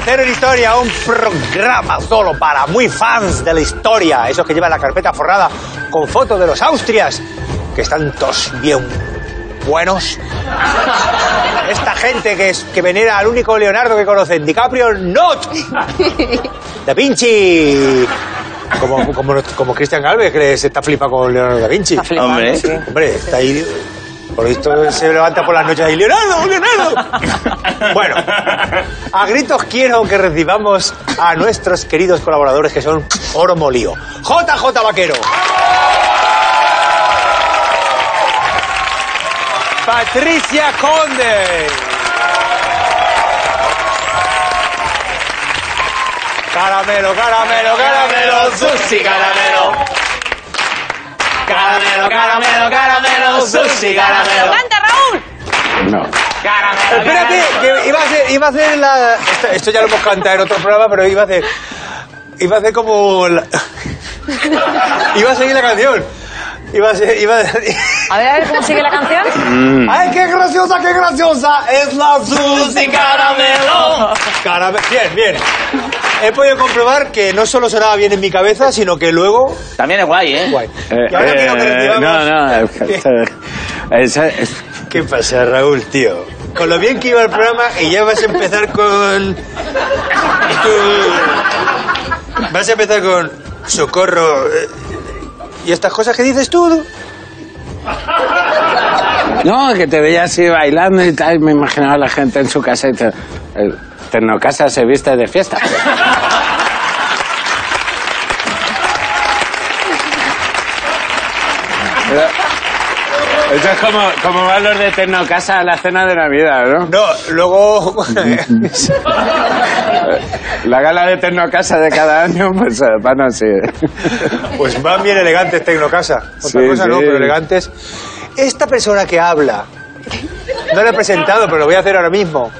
Hacer una Historia, un programa solo para muy fans de la historia, esos que llevan la carpeta forrada con fotos de los Austrias, que están todos bien buenos. Esta gente que, es, que venera al único Leonardo que conocen, DiCaprio, not. Da Vinci. Como, como, como Cristian Galvez, que se está flipa con Leonardo da Vinci. Está flipando, Hombre. sí. Hombre, está ahí. Por esto se levanta por las noches y Leonardo, Leonardo. Bueno, a gritos quiero que recibamos a nuestros queridos colaboradores que son Oro Molío. JJ Vaquero. Patricia Conde. Caramelo, caramelo, caramelo, sushi, caramelo. Caramelo, caramelo, caramelo, sushi, caramelo. ¡Canta, Raúl! No. Caramelo. Espérate, que iba a hacer, iba a hacer la. Esto, esto ya lo hemos cantado en otro programa, pero iba a hacer. Iba a hacer como. la- iba a seguir la canción. Iba a ser. Iba a... A ver, a ver, ¿cómo sigue la canción? ¡Ay, qué graciosa, qué graciosa! ¡Es la Susi Caramelo! Caramelo. Bien, bien. He podido comprobar que no solo sonaba bien en mi cabeza, sino que luego. También es guay, ¿eh? Guay. Eh, Y ahora quiero que eh, recibamos- no, no. ¿Qué pasa, Raúl, tío? Con lo bien que iba el programa y ya vas a empezar con... Vas a empezar con... Socorro... eh, ¿Y estas cosas que dices tú? no, que te veía así bailando y tal. Me imaginaba a la gente en su casa y te, el Tecnocasa se viste de fiesta. Pero- Eso es como, como van los de Tecnocasa a la cena de Navidad, ¿no? No, luego... La gala de Tecnocasa de cada año, pues eh, van así. pues van bien elegantes Tecnocasa. Otra Sí, cosa no, pero elegantes. Esta persona que habla... No la he presentado, pero lo voy a hacer ahora mismo.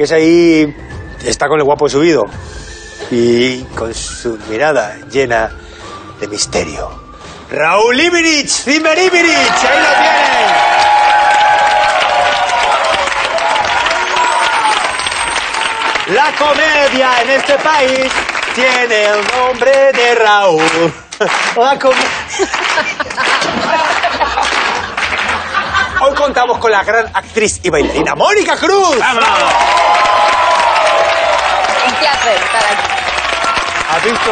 Que es ahí... Está con el guapo subido. Y con su mirada llena de misterio. Raúl Iberich, Zimmer Iberich, ahí lo tienen. La comedia en este país tiene el nombre de Raúl. La com- Hoy contamos con la gran actriz y bailarina Mónica Cruz. Un placer estar aquí. ¿Has visto?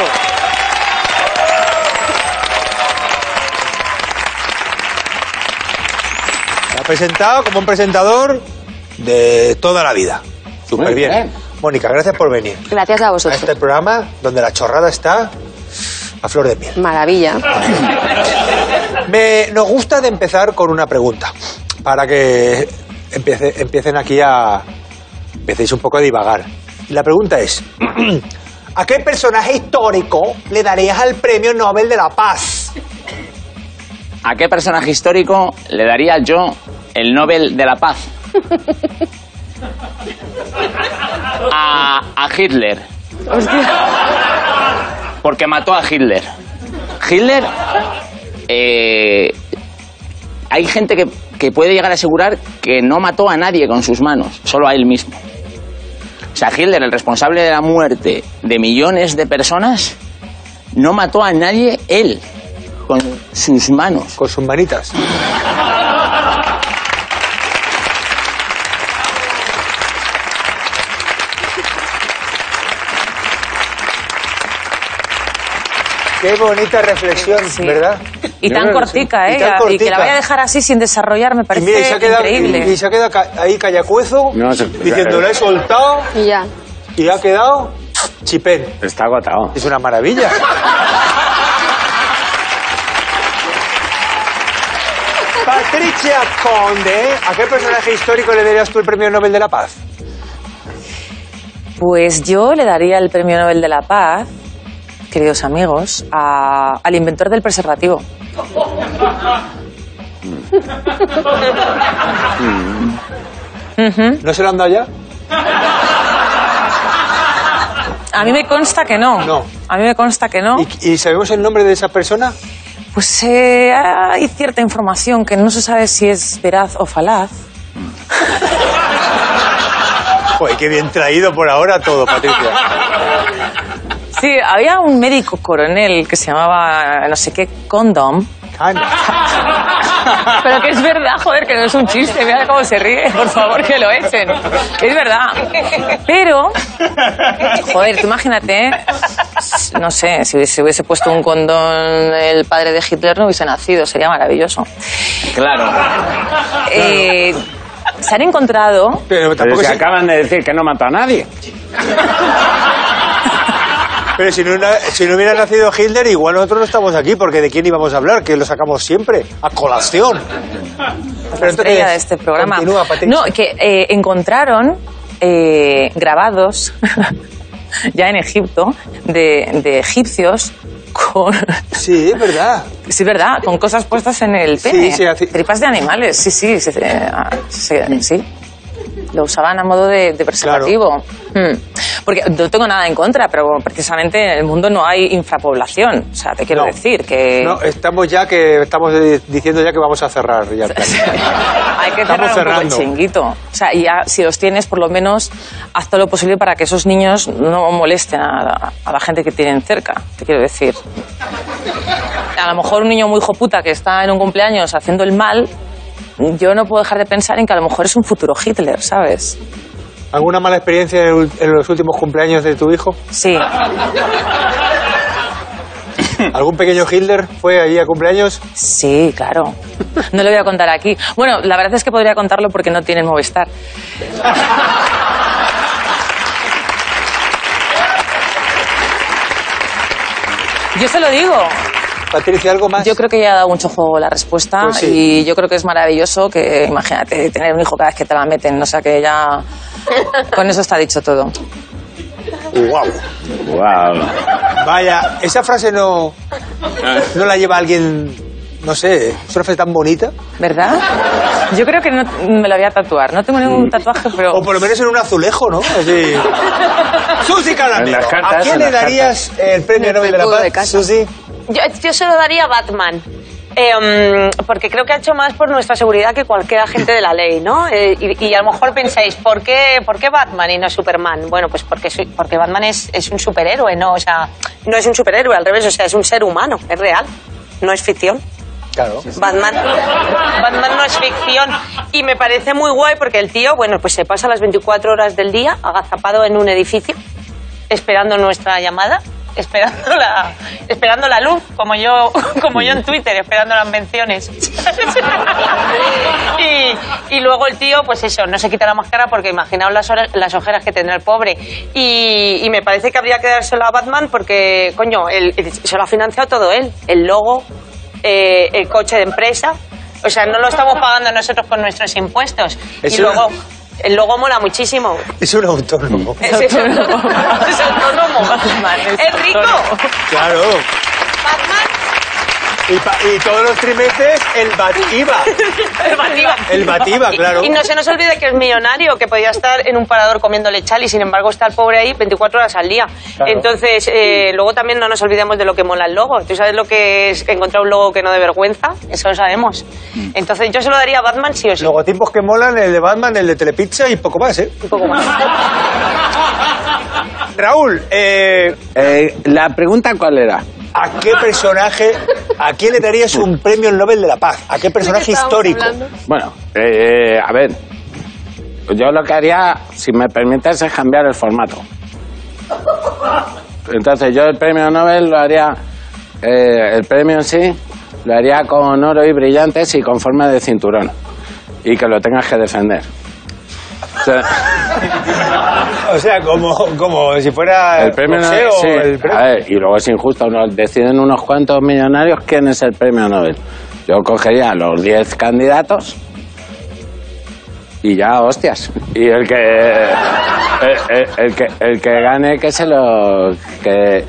Se ha presentado como un presentador de toda la vida. Súper bien. bien. Mónica, gracias por venir Gracias a a vosotros. este programa donde la chorrada está a flor de miel. Maravilla. Me, nos gusta de empezar con una pregunta para que empiece- empiecen aquí a empecéis un poco a divagar. Y la pregunta es ¿a qué personaje histórico le darías el Premio Nobel de la Paz? ¿A qué personaje histórico le daría yo el Nobel de la Paz? A, a Hitler. Porque mató a Hitler. Hitler. eh, hay gente que, que puede llegar a asegurar que no mató a nadie con sus manos, solo a él mismo. O sea, Hitler, el responsable de la muerte de millones de personas, no mató a nadie él, con sus manos. Con sus manitas. Qué bonita reflexión, Sí. ¿verdad? Y tan cortica, Y ¿eh? Y que la vaya a dejar así sin desarrollar me Y parece mira, y se ha quedado, increíble. y se ha quedado ca- ahí callacuezo, No, se- diciendo, lo he soltado Y ya. y ha quedado chipén. Está agotado. Es una maravilla. Patricia Conde, ¿a qué personaje histórico le darías tú el premio Nobel de la Paz? Pues yo le daría el Premio Nobel de la Paz, queridos amigos, a- al inventor del preservativo. ¿No se lo han dado ya? A mí me consta que no. No. A mí me consta que no. ¿Y, y sabemos el nombre de esa persona? Pues eh, hay cierta información que no se sabe si es veraz o falaz. Pues qué bien traído por ahora todo, Patricia. Sí, había un médico coronel que se llamaba no sé qué condom. Pero que es verdad, joder, que no es un chiste. Mira cómo se ríe. Por favor, que lo echen. Es verdad. Pero, joder, tú imagínate, no sé, si hubiese, hubiese puesto un condón el padre de Hitler no hubiese nacido. Sería maravilloso. Claro. Eh, se han encontrado Pero tampoco se- acaban de decir que no mató a nadie. Pero si no, si no hubiera nacido Hitler, igual nosotros no estamos aquí, porque ¿de quién íbamos a hablar? Que lo sacamos siempre, a colación. Pero estrella de este programa. Continúa. No, que eh, encontraron eh, grabados ya en Egipto de, de egipcios con Sí, es verdad. sí verdad con cosas puestas en el Sí, pene sí, así- tripas de animales sí sí sí, eh, sí, sí. Lo usaban a modo de, de preservativo Hmm. porque no tengo nada en contra pero precisamente en el mundo no hay infrapoblación o sea te quiero No. decir que No, estamos ya que estamos diciendo ya que vamos a cerrar ya. Hay que Estamos cerrar un poco el chinguito. O sea, ya si los tienes, por lo menos haz todo lo posible para que esos niños no molesten a la, a la gente que tienen cerca. Te quiero decir. A lo mejor un niño muy hijo puta que está en un cumpleaños haciendo el mal, yo no puedo dejar de pensar en que a lo mejor es un futuro Hitler, ¿sabes? ¿Alguna mala experiencia en, los últimos cumpleaños de tu hijo? Sí. ¿Algún pequeño Hitler fue allí a cumpleaños? Sí, claro. No lo voy a contar aquí. Bueno, la verdad es que podría contarlo porque no tienen Movistar. Yo se lo digo. Patricia, ¿algo más? Yo creo que ya ha dado mucho juego la respuesta Pues sí. y yo creo que es maravilloso que, imagínate, tener un hijo cada vez que te la meten. O sea que ya. Con eso está dicho todo. Wow. Wow. Vaya, esa frase no, no la lleva alguien, no sé, es una frase tan bonita. ¿Verdad? Yo creo que no me la voy a tatuar. No tengo ningún tatuaje, pero. O por lo menos en un azulejo, ¿no? Así. Susi Calamero, ¿a quién le darías el premio Nobel de la de Paz, casa. Susi? Yo, yo se lo daría a Batman. Eh, porque creo que ha hecho más por nuestra seguridad que cualquier agente de la ley, ¿no? Eh, y, y a lo mejor pensáis, ¿por qué, ¿por qué Batman y no Superman? Bueno, pues porque, porque Batman es, es un superhéroe, ¿no? O sea, no es un superhéroe, al revés, o sea, es un ser humano, es real, no es ficción. Claro. Batman, Batman no es ficción. Y me parece muy guay porque el tío, bueno, pues se pasa las 24 horas del día agazapado en un edificio, esperando nuestra llamada, esperando la, esperando la luz, como yo, como yo en Twitter, esperando las menciones. y, y luego el tío, pues eso, no se quita la máscara porque imaginaos las, hora- las ojeras que tendrá el pobre. Y, y me parece que habría que dárselo a Batman porque, coño, el- se lo ha financiado todo él. El logo, eh, el coche de empresa. O sea, no lo estamos pagando nosotros con nuestros impuestos. Es y una- luego, el logo mola muchísimo. Es un autónomo. Es, es autónomo. Es autónomo. Rico. Claro. Y, pa- y todos los trimestres el Batiba. El Bativa. El Bativa, Y- claro. Y, no se nos olvide que es millonario, que podía estar en un parador comiendo lechal y sin embargo está el pobre ahí 24 horas al día. Claro. Entonces, eh, luego también no nos olvidemos de lo que mola el logo. ¿Tú sabes lo que es encontrar un logo que no dé vergüenza? Eso lo sabemos. Entonces yo se lo daría a Batman sí o sí. Logotipos que molan, el de Batman, el de Telepizza y poco más, ¿eh? Un poco más. Raúl, eh, Eh, la pregunta cuál era? ¿A qué personaje, a quién le darías un premio Nobel de la Paz? ¿A qué personaje histórico? Bueno, eh, a ver. Yo lo que haría, si me permites, es cambiar el formato. Entonces yo el premio Nobel lo haría, eh, el premio en sí, lo haría con oro y brillantes y con forma de cinturón. Y que lo tengas que defender. O sea, O sea, como, como si fuera el premio Nobel. sí. el premio- A ver, y luego es injusto, deciden unos cuantos millonarios quién es el premio Nobel. Yo cogería los 10 candidatos y ya, hostias. Y el que. El, el- el que, el que gane, que se lo. Que,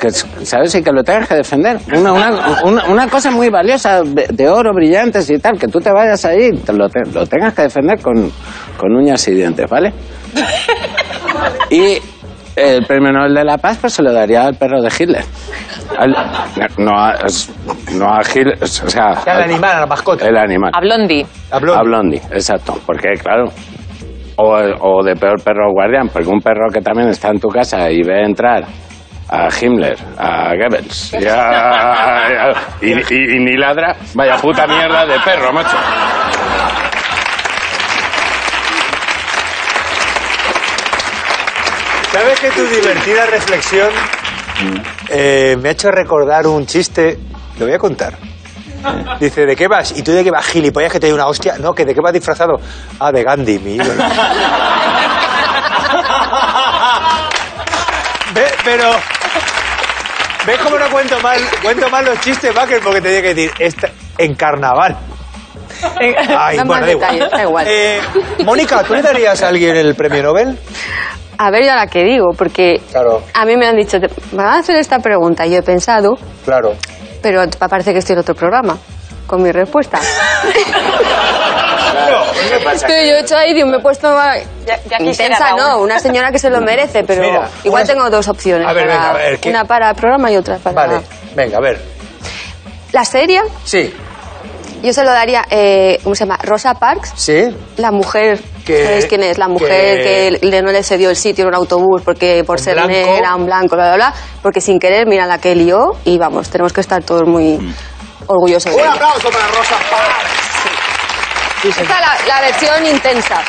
que, ¿Sabes? Y que lo tengas que defender. Una, una, una, una cosa muy valiosa, de, de oro, brillantes y tal, que tú te vayas ahí, te lo, te- lo tengas que defender con, con uñas y dientes, ¿vale? Y el premio Nobel de la Paz pues se lo daría al perro de Hitler. Al- no, a, no a Hitler, o sea, al animal, a la mascota. el animal. A Blondie. Habló. A Blondie, exacto. Porque, claro, O, o de peor perro guardián, porque un perro que también está en tu casa y ve entrar a Himmler, a Goebbels, y, a- y- y- y ni ladra, vaya puta mierda de perro, macho. ¿Sabes que tu divertida reflexión eh, me ha hecho recordar un chiste? Lo voy a contar. Dice, ¿de qué vas? ¿Y tú de qué vas, gilipollas, que te doy una hostia? No, que ¿de qué vas disfrazado? Ah, de Gandhi, mi ídolo. Ve- Pero... ¿Ves cómo no cuento mal, cuento mal los chistes, Baker? Porque te tenía que decir, esta- en carnaval. Ay, Da bueno, da igual. da igual. Eh, Mónica, ¿tú le darías a alguien el premio Nobel? A ver, ya la que digo, porque Claro. a mí me han dicho, "Te- van a hacer esta pregunta. Y yo he pensado, Claro. pero parece que estoy en otro programa con mi respuesta. Es que yo he hecho ahí, digo, me he puesto Ya- ya quisiera, intensa, no, una señora que se lo merece, pero Mira, igual una- tengo dos opciones. A ver, para- venga, a ver, ¿qué- Una para el programa y otra para Vale, venga, a ver. la serie. Sí, Yo se lo daría, eh, ¿cómo se llama? Rosa Parks. sí. La mujer, Que- ¿sabéis quién es? La mujer que- que, le- no le cedió el sitio en un autobús porque por Un ser blanco. negra, un blanco, bla, bla, bla. Porque sin querer, mira la que lió y vamos, tenemos que estar todos muy orgullosos de Un ella. aplauso para Rosa Parks. Sí, Esta señor. es la, la versión intensa.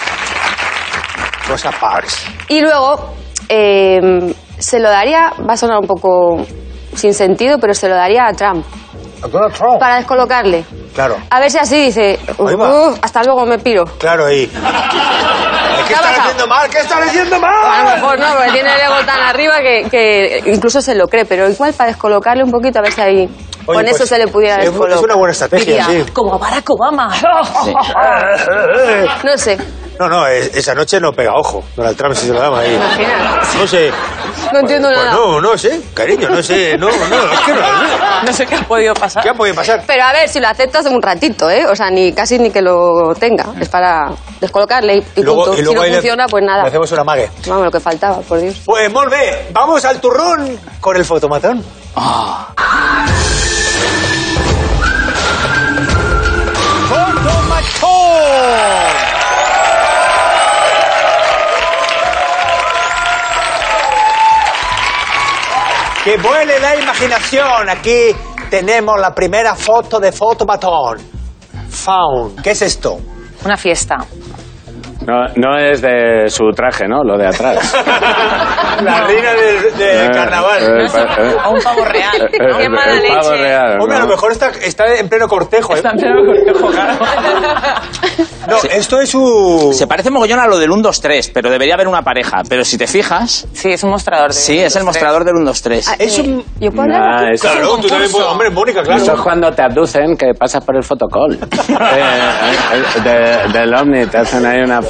Rosa Parks. Y luego, eh, se lo daría, va a sonar un poco sin sentido, pero se lo daría a Trump A Donald Trump. para descolocarle. Claro, A ver si así dice. "Uf, hasta luego me piro. claro, ahí. ¿Qué pasado? haciendo mal? ¿Qué están haciendo A lo mal? mejor no, porque tiene el ego tan arriba que, que incluso se lo cree, pero igual para descolocarle un poquito, a ver si ahí Oye, con eso pues, se le pudiera es- descolocar. Es una buena estrategia, Diría, sí. como a Barack Obama. No sé, No, no, es- esa noche no pega ojo. Donald Trump si se lo damos ahí. imagina. No sé. No entiendo Pues nada. no, no sé, cariño, no sé. No, no, es que no. No sé qué ha podido pasar. ¿Qué ha podido pasar? Pero a ver, si lo aceptas un ratito, ¿eh? O sea, ni casi ni que lo tenga. Es para descolocarle y, y punto. si no ahí le- funciona, pues nada. Le hacemos una mague. Vamos, lo que faltaba, por Dios. Pues molt bé, vamos al turrón con el fotomatón. ¡Fotomatón! Que vuele la imaginación. Aquí tenemos la primera foto de fotomatón. Found. ¿Qué es esto? Una fiesta. No, no es de su traje, ¿no? Lo de atrás. La reina del, del Eh, carnaval. eh, eh, O un pavo real. eh, Qué mala el pavo leche. real, Hombre, a ¿no? lo mejor está, está en pleno cortejo. ¿eh? Está en pleno cortejo, claro. No, esto es su... Se parece mogollón a lo del 1, 2, 3, pero debería haber una pareja. Pero si te fijas, Sí, es un mostrador. De sí, es el mostrador del 1, 2, 3. Ah, Es eh, un- ¿Yo puedo hablar? Ah, eso, Claro, tú también puedes... Hombre, Mónica, claro. eso es cuando te aducen que pasas por el fotocall. Eh, eh, de- del Omni, te hacen ahí una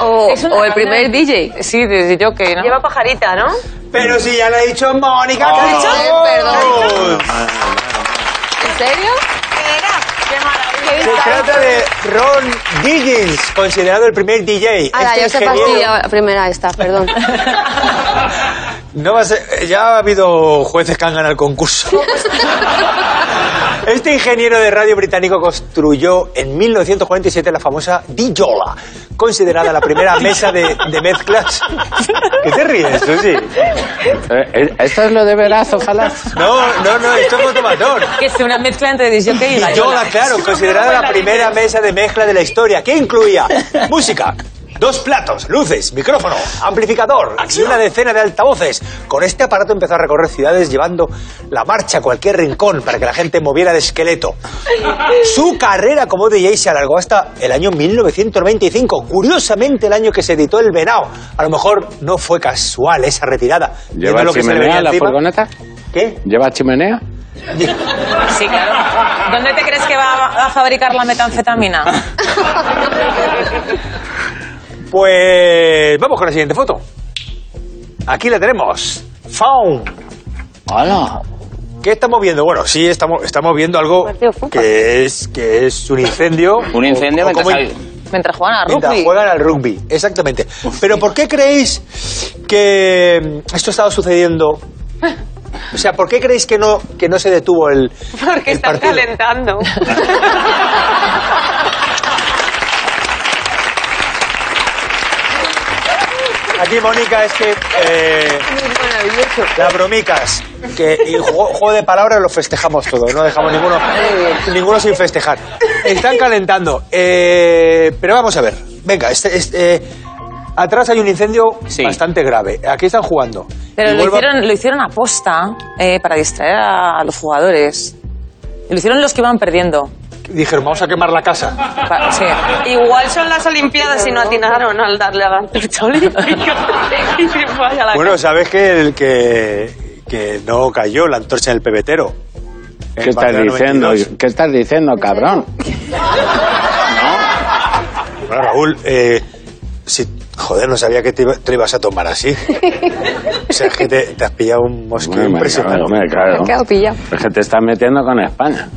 O, el primer DJ. Sí, de yo que, ¿no? Lleva pajarita, ¿no? Pero si ya lo ha dicho Mónica, ¿qué ha dicho? Eh, perdón. ¿En serio? Se trata de Ron Diggins, considerado el primer DJ. Ah, Este ya se ingeniero- fastidia la primera esta, perdón. No va a ser- ya ha habido jueces que han ganado el concurso. Este ingeniero de radio británico construyó en 1947 la famosa Dijola, considerada la primera mesa de, de mezclas. ¿Qué te ríes, Susi? Eh, eh, ¿Esto es lo de veraz o falaz? No, no, no, esto es fotomatón. Que es una mezcla entre disjockey y Dijola, claro, considerada la primera mesa de mezcla de la historia, que incluía música, dos platos, luces, micrófono, amplificador y una decena de altavoces. Con este aparato empezó a recorrer ciudades llevando la marcha a cualquier rincón para que la gente moviera el esqueleto. Su carrera como DJ se alargó hasta el año 1995, curiosamente el año que se editó El Venao. A lo mejor no fue casual esa retirada. ¿Lleva lo que se le chimenea venía la encima. furgoneta? ¿Qué? ¿Lleva chimenea? Sí, claro. ¿Dónde te crees que va a fabricar la metanfetamina? Pues vamos con la siguiente foto. Aquí la tenemos. Found. ¡Hola! ¿Qué estamos viendo? Bueno, sí, estamos, estamos viendo algo fútbol. que es, que es un incendio. Un incendio O- o mientras como- hay- Mientras juegan a mientras rugby. juegan al rugby. Exactamente. Pero ¿por qué creéis que esto ha estado sucediendo? O sea, ¿por qué creéis que no, que no se detuvo el, Porque el están partido? Aquí Mónica es que eh, las bromicas que y juego, juego de palabras lo festejamos todos, no dejamos ninguno ninguno sin festejar. Están calentando, eh, pero vamos a ver. Venga, este, este, eh, atrás hay un incendio Sí. bastante grave. Aquí están jugando. Pero lo a- hicieron, lo hicieron aposta eh, para distraer a los jugadores. Lo hicieron los que iban perdiendo. Dijeron, vamos a quemar la casa. Pa- sí. Igual son las Olimpiadas y no atinaron al darle a la antorcha olímpica. y se falla la Bueno, sabes que el que, que no cayó la antorcha en el pebetero. En ¿Qué estás Barcelona diciendo? 92. ¿Qué estás diciendo, cabrón? Bueno, Raúl, eh, si, joder, no sabía que te, iba- te ibas a tomar así. O sea, es que te, te has pillado un mosqueo Hombre, impresionante. hombre, Me claro. he quedado pillado. Es que te estás metiendo con España.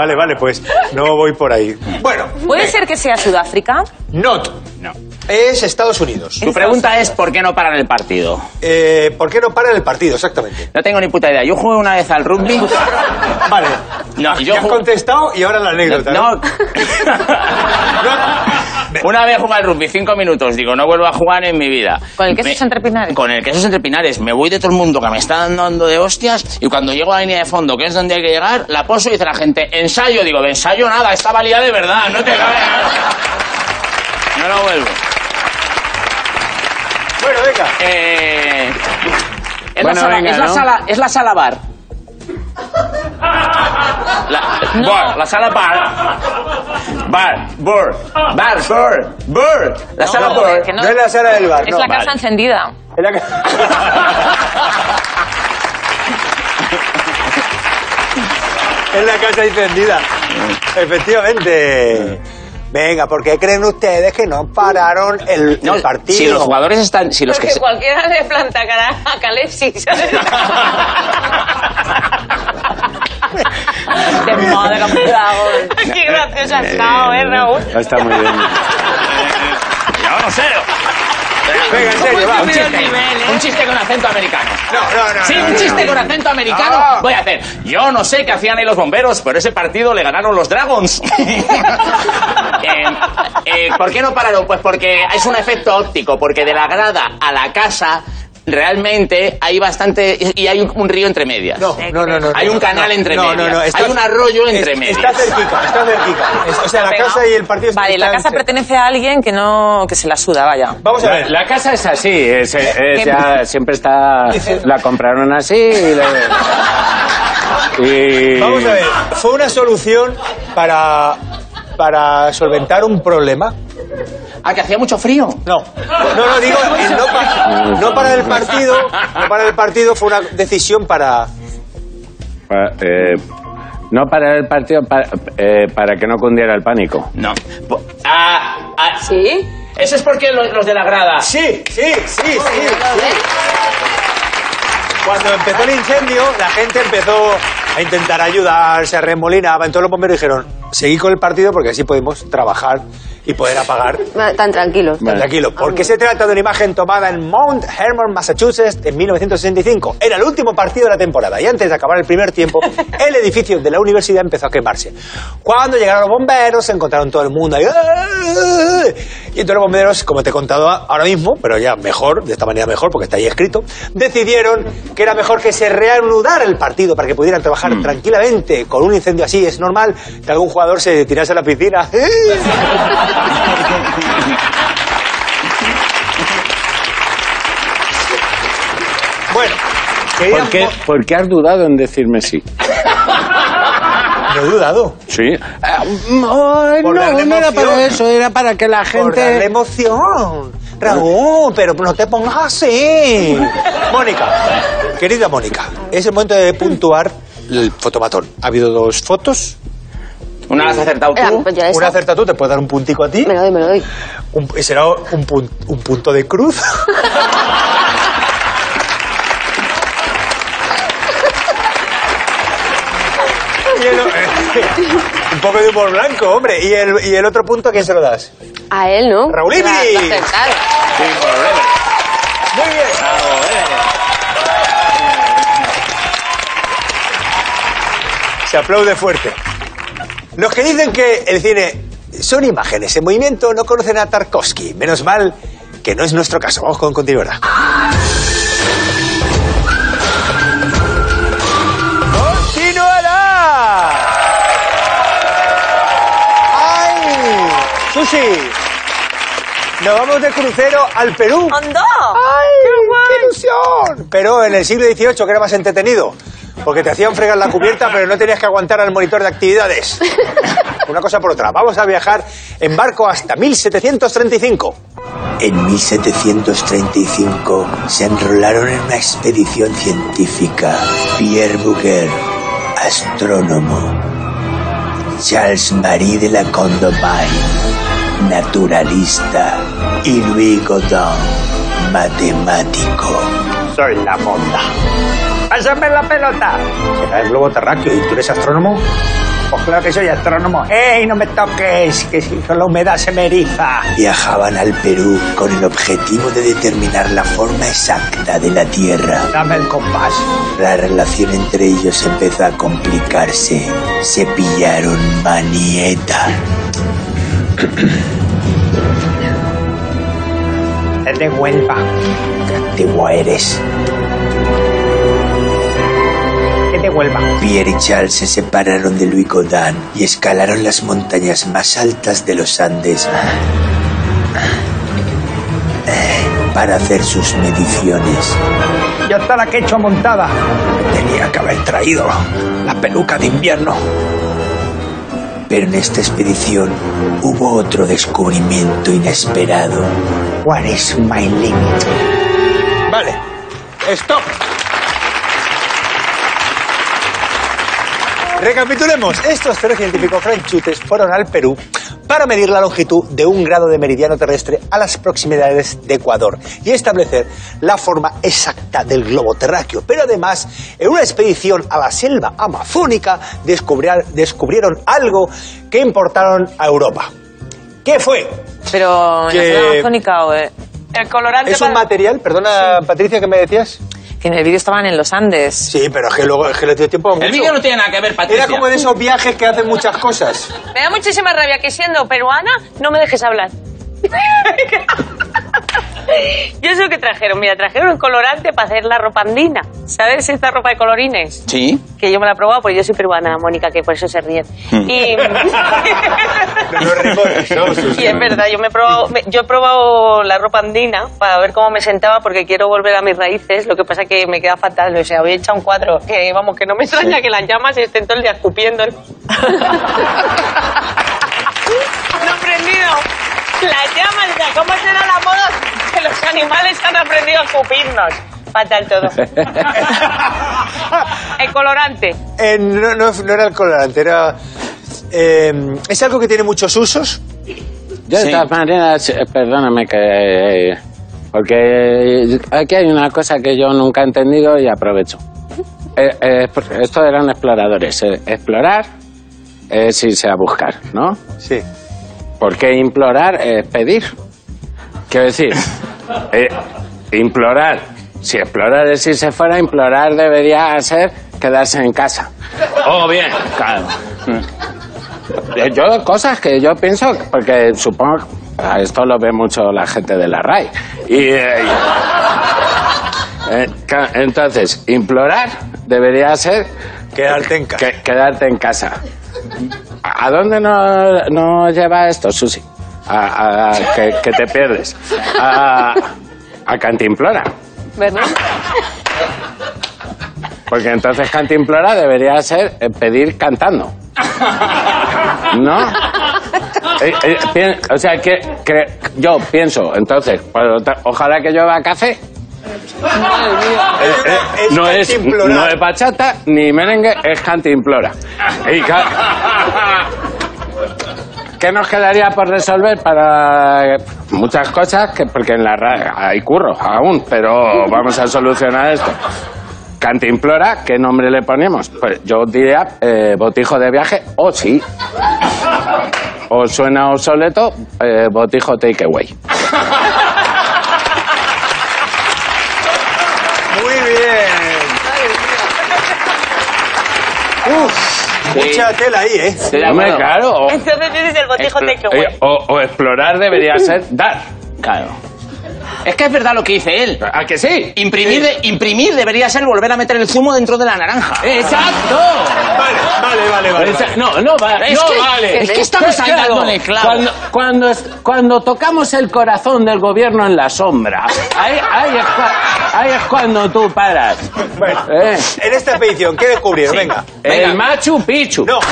Vale, vale, pues no voy por ahí. Bueno, ¿Puede ser que sea Sudáfrica? not. No. Es Estados Unidos. Tu pregunta es ¿por qué no paran el partido? Eh, ¿Por qué no para el partido? Exactamente. No tengo ni puta idea. Yo jugué una vez al rugby. Vale. No, Ya yo has contestado y ahora la anécdota. No. ¿no? Una vez jugué al rugby, cinco minutos. Digo, no vuelvo a jugar en mi vida. ¿Con el queso Me- entre pinares? Con el queso entre pinares. Me voy de todo el mundo que me está dando de hostias. Y cuando llego a la línea de fondo, que es donde hay que llegar, la poso y dice la gente, ensayo. Digo, de ensayo nada, esta valía de verdad, no te cabe. No lo vuelvo. Bueno, venga. Eh, es, Bueno, la sala, venga, es, la ¿no? sala, es la sala bar. La, bar, la sala bar. Bar, bar, bar, bar, bar. La sala No, bar. que No es la sala del bar. Es no. la casa encendida. Es la ca- Es la casa encendida. Efectivamente. Venga, ¿por qué creen ustedes que no pararon el, el No, partido? si los jugadores están, si los que Porque se- cualquiera le planta cara a Calepsis. De madre que. Qué gracioso ha estado, ¿eh, Raúl? Está muy bien. Yo no sé. Venga, en serio, va. Un chiste, el nivel, ¿eh? un chiste con acento americano. No, no, no. Sí, un chiste con acento americano voy a hacer. Yo no sé qué hacían ahí los bomberos, pero ese partido le ganaron los Dragons. Eh, eh, ¿Por qué no pararon? Pues porque es un efecto óptico, porque de la grada a la casa realmente hay bastante y hay un, río entre medias. No, no, no, no. Hay no, un canal no, entre no, medias. No, no, está- Hay un arroyo entre medias. Está cerquita, está cerquita. O sea, la casa y el partido Vale, la casa pertenece a alguien que no que se la suda, vaya. Vamos a La, ver. la casa es así, es, ya siempre está. La compraron así y. le- y- Vamos a ver. Fue una solución para, para solventar un problema. Ah, que hacía mucho frío. No, no, no, digo, el no, pa- no para el partido, no para el partido fue una decisión para... Pa- eh, no para el partido, pa- eh, para que no cundiera el pánico. No. Ah, ah, ¿Sí? Eso es porque los, los de la grada. Sí, sí, sí, sí. sí. Cuando empezó el incendio, la gente empezó a intentar ayudar, se arremolinaba, entonces los bomberos dijeron, seguid con el partido porque así podemos trabajar y poder apagar Tan tranquilos. Vale. Tranquilo, porque se trata de una imagen tomada en Mount Hermon, Massachusetts, en 1965. Era el último partido de la temporada y antes de acabar el primer tiempo, el edificio de la universidad empezó a quemarse. Cuando llegaron los bomberos, se encontraron todo el mundo ahí. ¡ah! Y entonces los bomberos, como te he contado ahora mismo, pero ya mejor, de esta manera mejor, porque está ahí escrito, decidieron que era mejor que se reanudara el partido para que pudieran trabajar tranquilamente. Con un incendio así es normal que algún jugador se tirase a la piscina. Bueno, ¿Por qué, por qué has dudado en decirme sí? No he dudado. Sí. Ah, mm, no, darle no era para eso, era para que la Por darle gente. emoción. Raúl, pero no te pongas así. Mónica, querida Mónica, es el momento de puntuar el fotomatón. Ha habido dos fotos. Una la has acertado Eh, tú. pues ya Una acerta tú, te puedes dar un puntico a ti. Me lo doy, me lo doy. Un- y será un, pun- un punto de cruz. Y el o- un poco de humor blanco, hombre. ¿Y el, y el otro punto a quién se lo das? A él, ¿no? Lo ha acertado. Muy bien. Se aplaude fuerte. Los que dicen que el cine son imágenes en movimiento, no conocen a Tarkovsky. Menos mal que no es nuestro caso. Vamos con continuidad. ¡Continuará! ¡Ay! ¡Sushi! Nos vamos de crucero al Perú. ¡Anda! ¡Ay! ¡Qué ilusión! Pero en el siglo XVIII, que era más entretenido. Porque te hacían fregar la cubierta, pero no tenías que aguantar al monitor de actividades. Una cosa por otra. Vamos a viajar en barco hasta 1735. En 1735 se enrolaron en una expedición científica Pierre Bouguer, astrónomo, Charles Marie de la Condamine, naturalista, y Louis Godin, matemático. Soy la monda. ¡Pásame la pelota! Será el globo terráqueo y tú eres astrónomo. Pues claro que soy astrónomo. ¡Ey, no me toques! Que si con la humedad se me eriza. Viajaban al Perú con el objetivo de determinar la forma exacta de la Tierra. Dame el compás. La relación entre ellos empezó a complicarse. Se pillaron manieta. Es de Huelva. Qué antiguo eres. Es de Huelva. Pierre y Charles se separaron de Louis Godin y escalaron las montañas más altas de los Andes para hacer sus mediciones. Ya está la que he hecho montada. Tenía que haber traído la peluca de invierno. Pero en esta expedición hubo otro descubrimiento inesperado. What is my limit? Vale. Stop. Recapitulemos. Estos tres científicos franchutes fueron al Perú para medir la longitud de un grado de meridiano terrestre a las proximidades de Ecuador y establecer la forma exacta del globo terráqueo. Pero además, en una expedición a la selva amazónica, descubrieron algo que importaron a Europa. ¿Qué fue? Pero en la selva amazónica o, eh, El colorante Es un para- material, perdona Patricia, ¿qué me decías? Que en el vídeo estaban en los Andes. Sí, pero es que luego es que le dio tiempo a mucho. El vídeo no tiene nada que ver, Patricia. Era como de esos viajes que hacen muchas cosas. Me da muchísima rabia que siendo peruana no me dejes hablar. Yo sé lo que trajeron. Mira, trajeron un colorante para hacer la ropa andina. ¿Sabes esta ropa de colorines? Sí. Que yo me la he probado porque yo soy peruana, Mónica, que por eso se ríen. Y... Eso, Susi. Y es verdad, yo me he probado, yo he probado la ropa andina para ver cómo me sentaba porque quiero volver a mis raíces. Lo que pasa que me queda fatal, o sea, voy a echar un cuadro que vamos, que no me extraña que las llamas estén todo el día escupiendo. No he aprendido. Las llamas, ¿cómo será la moda que los animales han aprendido a escupirnos? Fatal todo. El colorante. Eh, no, no- no era el colorante, era... eh, es algo que tiene muchos usos. Yo de Sí. todas maneras, eh, perdóname que... Porque aquí hay una cosa que yo nunca he entendido y aprovecho. Eh, eh, esto eran exploradores. eh, explorar es irse a buscar, ¿no? Sí. Porque implorar es pedir. Quiero decir, eh, implorar, si explorar es irse fuera, implorar debería ser quedarse en casa. O bien, claro. Eh, Yo, cosas que yo pienso, porque supongo esto lo ve mucho la gente de la RAI. Y, eh, eh, entonces, implorar debería ser Quedarte en casa. que- quedarte en casa. ¿A dónde nos, nos lleva esto, Susi? A, a- que, que te pierdes. A, a Cantimplora. ¿Verdad? Porque entonces Cantimplora debería ser eh, pedir cantando. ¿No? Eh, eh, pien- o sea, que, que yo pienso, entonces, pues, ojalá que llueva café. Eh, es no es, no es bachata ni merengue, es cantimplora. Y ¿Qué nos quedaría por resolver para muchas cosas? Que, porque en la ra- hay curro aún, pero vamos a solucionar esto. Cantimplora, ¿qué nombre le ponemos? Pues yo diría eh, botijo de viaje o sí. O suena obsoleto, eh, botijo takeaway. Muy bien. Uf, Mucha tela ahí, ¿eh? De Hombre, claro. O, Entonces ese es el botijo eh, o- o explorar debería ser dar. Claro. Es que es verdad lo que dice él. ¿A que sí? Imprimir, de- imprimir debería ser volver a meter el zumo dentro de la naranja. ¡Exacto! Vale, vale, vale, vale. Esa- vale. No, no, va- Es no que- vale. es que estamos ahí Claro, dándole clavo. Cuando, cuando, es- cuando tocamos el corazón del gobierno en la sombra, ahí, ahí es, cua- ahí es cuando tú paras. Bueno, Eh, en esta expedición, ¿qué descubrieron? Venga. el Machu Picchu. No.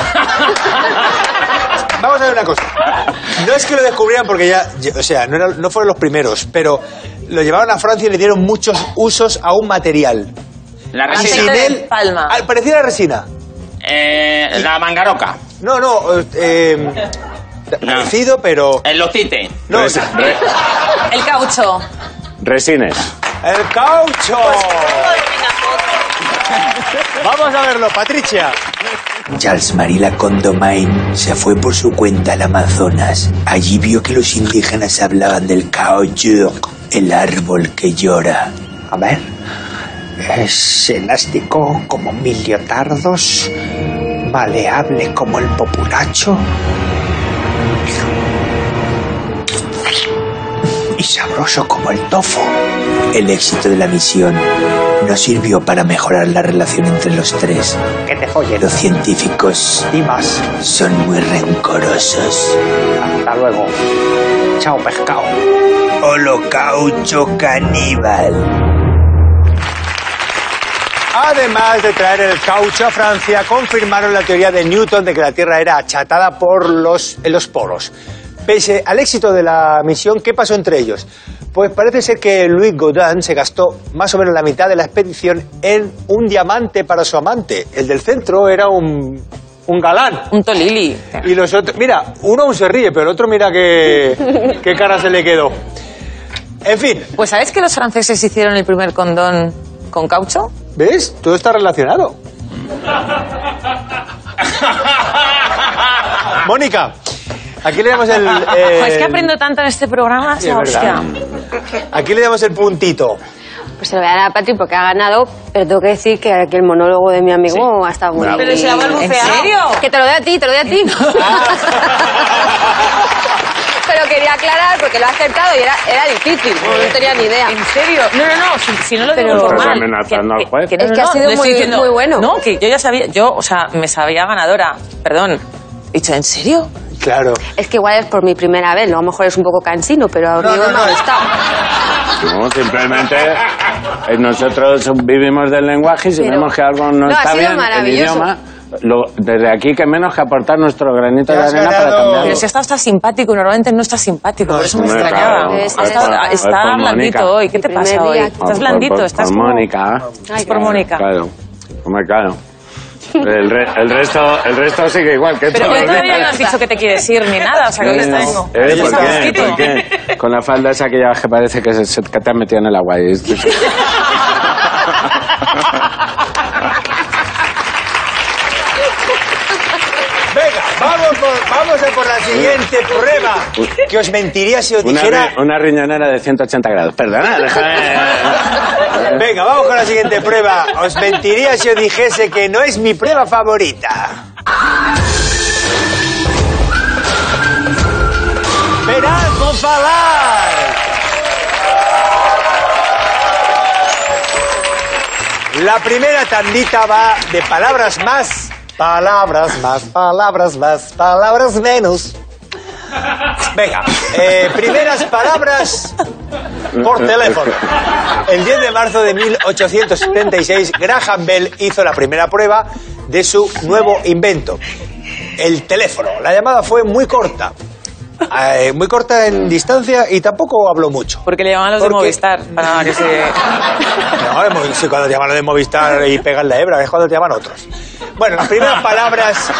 Vamos a ver una cosa. No es que lo descubrieran porque ya, o sea, no, era- no fueron los primeros, pero lo llevaron a Francia y le dieron muchos usos a un material. La resina. sin él, palma. al- parecía la resina. Eh, la mangaroca. No, no, eh, parecido, pero El lotite. no, Resi- re- El caucho. resines. el caucho. Vamos a verlo, Patricia. Charles Marila Condomain se fue por su cuenta al Amazonas. Allí vio que los indígenas hablaban del caucho, el árbol que llora. A ver. Es elástico como mil leotardos, maleable como el populacho sabroso como el tofu. El éxito de la misión no sirvió para mejorar la relación entre los tres. Que te follen. Los científicos Y más. son muy rencorosos. Hasta luego. Chao, pescado. Holocausto caníbal. Además de traer el caucho a Francia, confirmaron la teoría de Newton de que la Tierra era achatada por los, en los polos. Pese al éxito de la misión, ¿qué pasó entre ellos? Pues parece ser que Louis Godin se gastó más o menos la mitad de la expedición en un diamante para su amante. El del centro era un, un galán. Un tolili. Y los otros, mira, uno aún se ríe, pero el otro mira qué, qué cara se le quedó. En fin, Pues ¿sabes que los franceses hicieron el primer condón con caucho? ¿ves? Todo está relacionado. Mónica, aquí le damos el... eh, es que aprendo tanto en este programa, Sí, es. Aquí le damos el puntito. Pues se lo voy a dar a Patri porque ha ganado, pero tengo que decir que, que el monólogo de mi amigo ha estado muy Bravo. Pero se la ha ¿En balbuceado. serio? Que te lo doy a ti, te lo doy a ti. pero quería aclarar porque lo ha acertado y era, era difícil, no tenía ni idea. ¿En serio? No, no, no, si, si no lo digo Pero- por Estás mal. amenazando al juez. Es que ha no, sido no muy- muy bueno. No, que yo ya sabía, yo, o sea, me sabía ganadora. Perdón. He dicho, ¿en serio? Claro. Es que igual es por mi primera vez, ¿no? a lo mejor es un poco cansino, pero a mí No, no, me no, ha es- gustado. No, simplemente eh, nosotros vivimos del lenguaje y si Pero- vemos que algo no, No, ha está sido bien, el maravilloso. idioma, lo- desde aquí que menos que aportar nuestro granito Te de has arena para ganado- cambiarlo. Pero si ha estado hasta simpático y normalmente no está simpático, por eso me hombre, extrañaba. claro. Es- Ha es- estado- es está por blandito Mónica. hoy. ¿Qué te Mi pasa hoy? día. Estás Por- blandito, por- estás por como- Mónica. Ay, por Mónica. Claro, hombre, claro. El, re- el resto, el resto sigue igual que Pero todo. que todavía no has dicho que te quieres ir ni nada, o sea que hoy está vengo. Eh, ¿por qué? ¿Por qué? Con la falda esa que ya que parece que, se, se- que te has metido en el agua. Y- Venga, vamos, por, vamos a por la siguiente prueba. Que os mentiría si os Una, dijera... ri- una riñonera de 180 grados. Perdona, déjame. Venga, vamos con la siguiente prueba. Os mentiría si os dijese que no es mi prueba favorita. Falar. La primera tandita va de palabras más, palabras más, palabras más, palabras menos. Venga, eh, primeras palabras por teléfono. El 10 de marzo de 1876, Graham Bell hizo la primera prueba de su nuevo invento, el teléfono. La llamada fue muy corta, eh, muy corta en distancia y tampoco habló mucho. Porque le llaman los de Movistar para que se... No, sí, cuando te llaman los de Movistar y pegan la hebra, es cuando te llaman otros. Bueno, las primeras palabras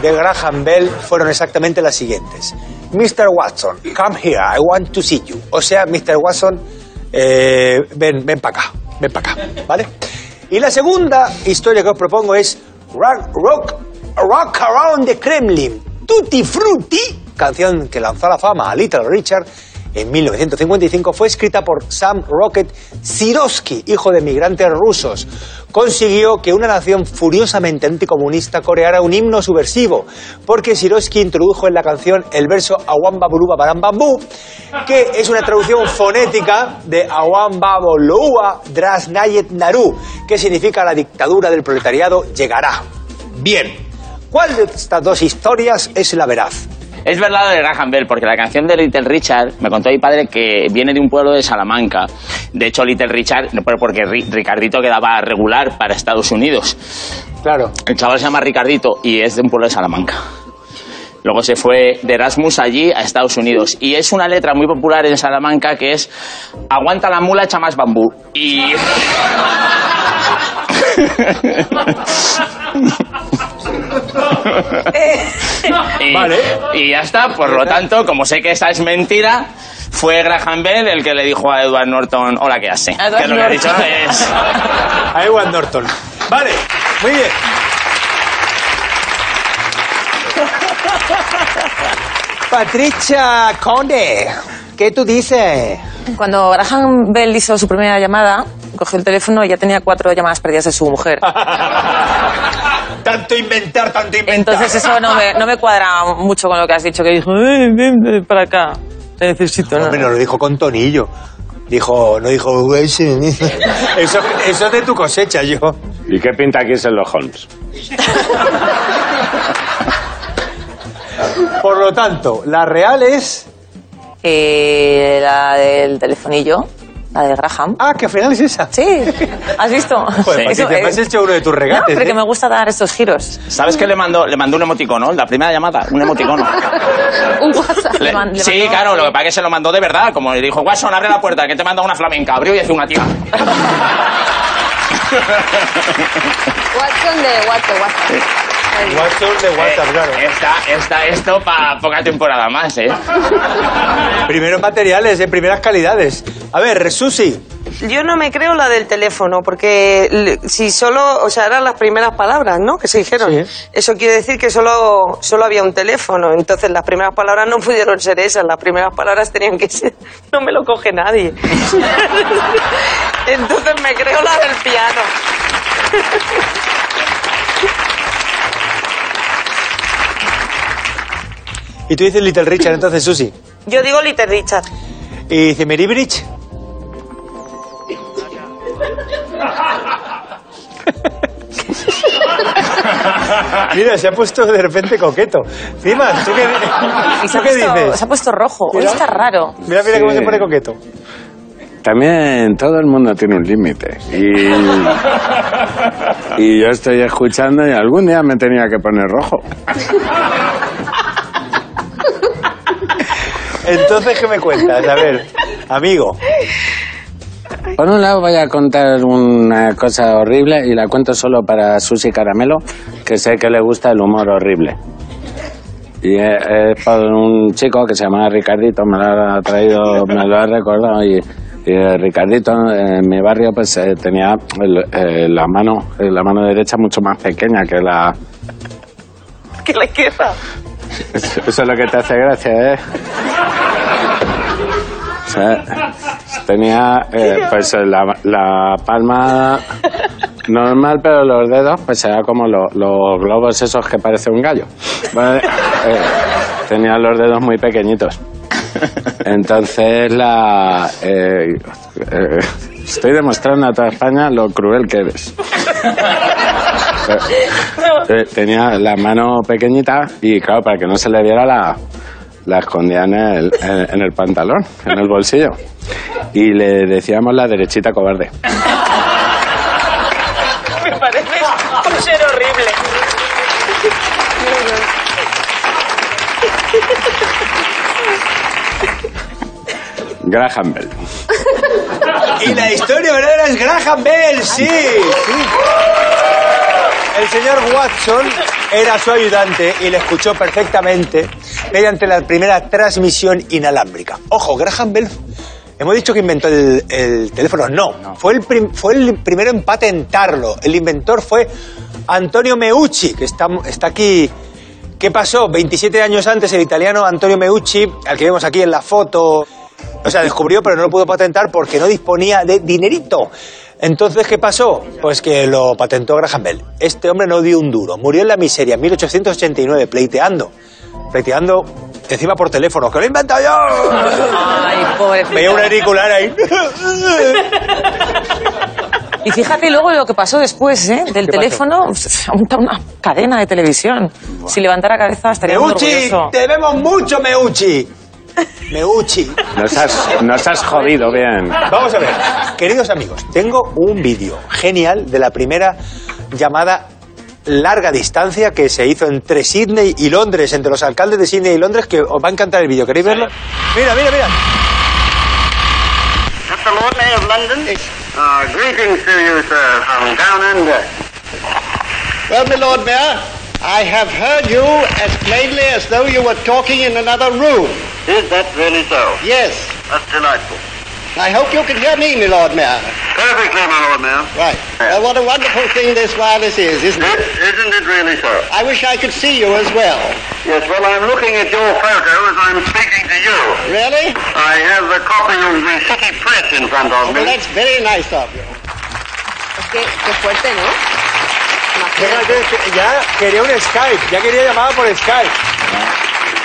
de Graham Bell fueron exactamente las siguientes. Mr. Watson, come here, I want to see you. O sea, Mr. Watson, eh, ven, ven para acá, ven para acá, ¿vale? Y la segunda historia que os propongo es Rock, rock, rock Around the Kremlin, Tutti Frutti, canción que lanzó a la fama a Little Richard en 1955 fue escrita por Sam Rocket Sirotsky, hijo de migrantes rusos. Consiguió que una nación furiosamente anticomunista coreara un himno subversivo, porque Sirotsky introdujo en la canción el verso Awamba Buluba Baram Bambú, que es una traducción fonética de Awamba Bolua Drasnayet Naru, que significa la dictadura del proletariado llegará. Bien, ¿cuál de estas dos historias es la veraz? Es verdad lo de Graham Bell, porque la canción de Little Richard me contó mi padre que viene de un pueblo de Salamanca. De hecho, Little Richard, no, pero porque Ri- Ricardito quedaba regular para Estados Unidos. Claro. El chaval se llama Ricardito y es de un pueblo de Salamanca. Luego se fue de Erasmus allí a Estados Unidos. Y es una letra muy popular en Salamanca que es Aguanta la mula, echa más bambú. Y. y, Vale. y ya está. Por lo tanto, como sé que esa es mentira, fue Graham Bell el que le dijo a Edward Norton: Hola, ¿qué hace? A Edward Que lo que ha dicho Norton. es. A Edward Norton. Vale, muy bien. Patricia Conde, ¿qué tú dices? Cuando Graham Bell hizo su primera llamada, cogió el teléfono y ya tenía cuatro llamadas perdidas de su mujer. tanto inventar, tanto inventar. Entonces eso no me, no me cuadra mucho con lo que has dicho, que dijo, "Eh, ven, ven para acá, te necesito. ¿no? No lo dijo con tonillo. Dijo, no dijo, eso, eso es de tu cosecha, yo. ¿Y qué pinta aquí Sherlock Holmes? Por lo tanto, la real es. Eh, la del telefonillo, la de Graham. Ah, que al final es esa. Sí, ¿has visto? Eso, Patricia, me eh, has hecho uno de tus no, regates. pero que ¿eh? me gusta dar estos giros. ¿Sabes qué le mandó? Le mandó un emoticono, la primera llamada, un emoticono. Un WhatsApp. Le- Le man- le sí, mandó- claro, lo que pasa es que se lo mandó de verdad. Como le dijo, Watson, abre la puerta, que te manda una flamenca. Abrió y hace una tía. Watson de WhatsApp, WhatsApp. WhatsApp de WhatsApp, claro. Está, está esto para poca temporada más, ¿eh? Primeros materiales, de primeras calidades. A ver, Susi. Yo no me creo la del teléfono, porque si solo, o sea, eran las primeras palabras, ¿no? Que se dijeron. Sí. Eso quiere decir que solo, solo había un teléfono. Entonces las primeras palabras no pudieron ser esas. Las primeras palabras tenían que ser. No me lo coge nadie. Entonces me creo la del piano. Y tú dices Little Richard, entonces, Susi. Yo digo Little Richard. Y dice Mary Bridge. Mira, se ha puesto de repente coqueto. Encima, ¿tú qué, Y se ¿tú ha, qué puesto, dices? se ha puesto rojo. Hoy está raro. Mira, mira cómo se pone coqueto. También todo el mundo tiene un límite. Y, y yo estoy escuchando y algún día me tenía que poner rojo. Entonces, ¿qué me cuentas? A ver, amigo. Por un lado voy a contar una cosa horrible y la cuento solo para Susi Caramelo, que sé que le gusta el humor horrible. Y es por un chico que se llama Ricardito, me lo ha traído, me lo ha recordado y, y, eh, Ricardito en mi barrio pues eh, tenía el- eh, la mano eh, la mano derecha mucho más pequeña que la Que la izquierda. Eso es lo que te hace gracia, ¿eh? Tenía eh, pues la, la palma normal, pero los dedos pues era como lo- los globos esos que parece un gallo. Eh, tenía los dedos muy pequeñitos. Entonces la... eh, eh, estoy demostrando a toda España lo cruel que eres. Eh, Tenía la mano pequeñita y claro, para que no se le viera la, la escondía en el, en, en el pantalón, en el bolsillo. Y le decíamos la derechita cobarde. Me parece un ser horrible. Graham Bell. Y la historia verdadera es Graham Bell, sí. sí. El señor Watson era su ayudante y le escuchó perfectamente mediante la primera transmisión inalámbrica. Ojo, Graham Bell, hemos dicho que inventó el, el teléfono. No, Fue, el prim- fue el primero en patentarlo. El inventor fue Antonio Meucci, que está, está aquí. ¿Qué pasó? 27 años antes, el italiano Antonio Meucci, al que vemos aquí en la foto, O sea, descubrió, pero no lo pudo patentar porque no disponía de dinerito. Entonces, ¿qué pasó? Pues que lo patentó Graham Bell. Este hombre no dio un duro. Murió en la miseria en 1889, pleiteando. Pleiteando encima por teléfono. ¡Que lo he inventado yo! Ay, pobrecito. Veía un auricular ahí. Y fíjate luego lo que pasó después, ¿eh? Del teléfono, monta una cadena de televisión. Si levantara cabeza estaría muy Meucci, orgulloso. te vemos mucho, Meucci. Meucci. Nos has, nos has jodido bien. Vamos a ver, queridos amigos, tengo un vídeo genial de la primera llamada larga distancia que se hizo entre Sydney y Londres, entre los alcaldes de Sydney y Londres, que os va a encantar el vídeo. ¿Queréis verlo? Mira, mira, mira. Mr. Lord Mayor of London. Uh, greetings to you, sir, from down under. Well, my Lord Mayor, I have heard you as plainly as though you were talking in another room. Is that really so? Yes. That's delightful. I hope you can hear me, my Lord Mayor. Perfectly, my Lord Mayor. Right. Well, what a wonderful thing this wireless is, isn't It, it? isn't it really so? I wish I could see you as well. Yes, well, I'm looking at your photo as I'm speaking to you. Really? I have a copy of the City Press in front of oh, Well, me. that's very nice of you. Es que, qué fuerte, ¿no? Ya quería un Skype, ya quería llamada por Skype.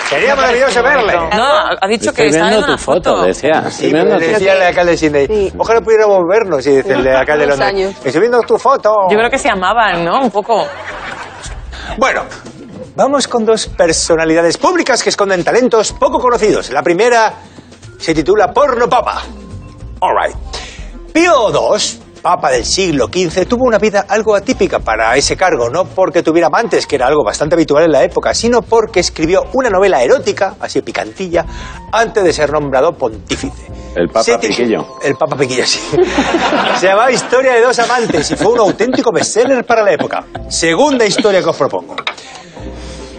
Sería maravilloso verle. No, ha dicho que está viendo viendo tu una foto, foto. decía. Sí, Estoy pero viendo le tu decía el alcalde de Sydney. Sí. Ojalá pudiéramos vernos, y dice el de alcalde de Londres. Estoy viendo tu foto. Yo creo que se amaban, ¿no? Un poco. Bueno, vamos con dos personalidades públicas que esconden talentos poco conocidos. La primera se titula Porno Papa. All right. Pío II, Papa del siglo XV, tuvo una vida algo atípica para ese cargo, no porque tuviera amantes, que era algo bastante habitual en la época, sino porque escribió una novela erótica, así picantilla, antes de ser nombrado pontífice. El Papa Se Piquillo. El Papa Piquillo, sí. Se llamaba Historia de dos amantes y fue un auténtico bestseller para la época. Segunda historia que os propongo.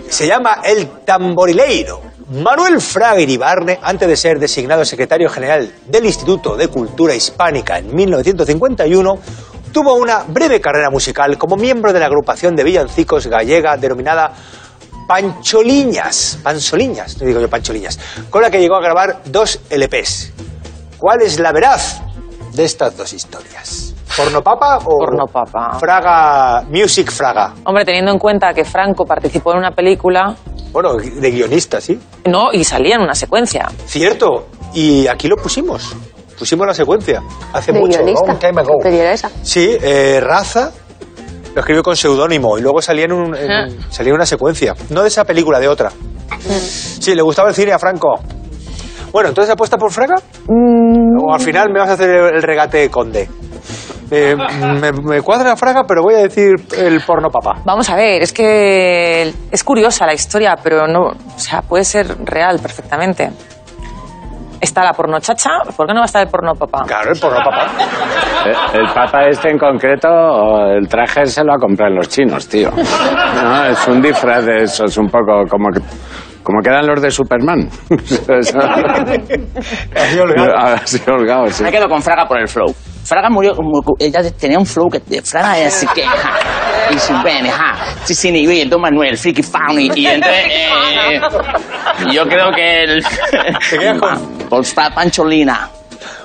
Se llama El Tamborileiro. Manuel Fraga Iribarne, antes de ser designado secretario general del Instituto de Cultura Hispánica en 1951, tuvo una breve carrera musical como miembro de la agrupación de villancicos gallega denominada Pancholiñas, Panzoliñas, no digo yo Pancholiñas, con la que llegó a grabar dos LPs. ¿Cuál es la veraz de estas dos historias? ¿Porno Papa o Porno Papa. Fraga, Music Fraga? Hombre, teniendo en cuenta que Franco participó en una película, Bueno, de guionista, sí. no, y salía en una secuencia. Cierto. Y aquí lo pusimos. Pusimos la secuencia. Hace De mucho, guionista. long time ago. ¿Qué peli era esa? Sí, eh, Raza lo escribió con seudónimo y luego salía en, un- en- Ah. salía en una secuencia. No de esa película, de otra. Sí, le gustaba el cine a Franco. Bueno, entonces apuesta por Fraga. O al final me vas a hacer el, el regate conde. Eh, me, me cuadra Fraga, pero voy a decir el porno papá. Vamos a ver, es que es curiosa la historia, pero no, o sea, puede ser real perfectamente. Está la porno chacha, ¿por qué no va a estar el porno papá? Claro, el porno papá. Eh, El Papa este en concreto, el traje se lo ha comprado en los chinos, tío. No, es un disfraz de esos, un poco como que... Como quedan los de Superman. Eso- Así holgado. Así holgado, sí. Me quedo con Fraga por el flow. Fraga murió, ella tenía un flow que Fraga es así que, ja, y su bene, ja, sí, sí, ni bien, Don Manuel, Freaky Fauni, y entonces, eh, yo creo que el, Te quedas con- Pancholina,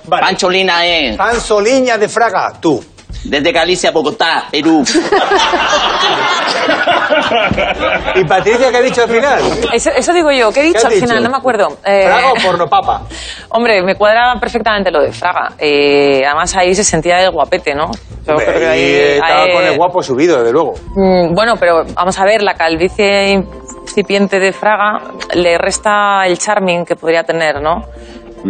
Vale. Pancholina es, Panzoliña de Fraga, tú. Desde Galicia, Bogotá, Perú, ¿Y Patricia qué ha dicho al final? Eso, eso digo yo, ¿qué he dicho has al final? dicho? No me acuerdo. Eh, ¿Fraga o porno papa? Hombre, me cuadra perfectamente lo de Fraga. Eh, además ahí se sentía el guapete, ¿no? Yo creo que y ahí- estaba ahí- con el guapo subido, desde luego. Mm, Bueno, pero vamos a ver, la calvicie incipiente de Fraga le resta el charming que podría tener, ¿no?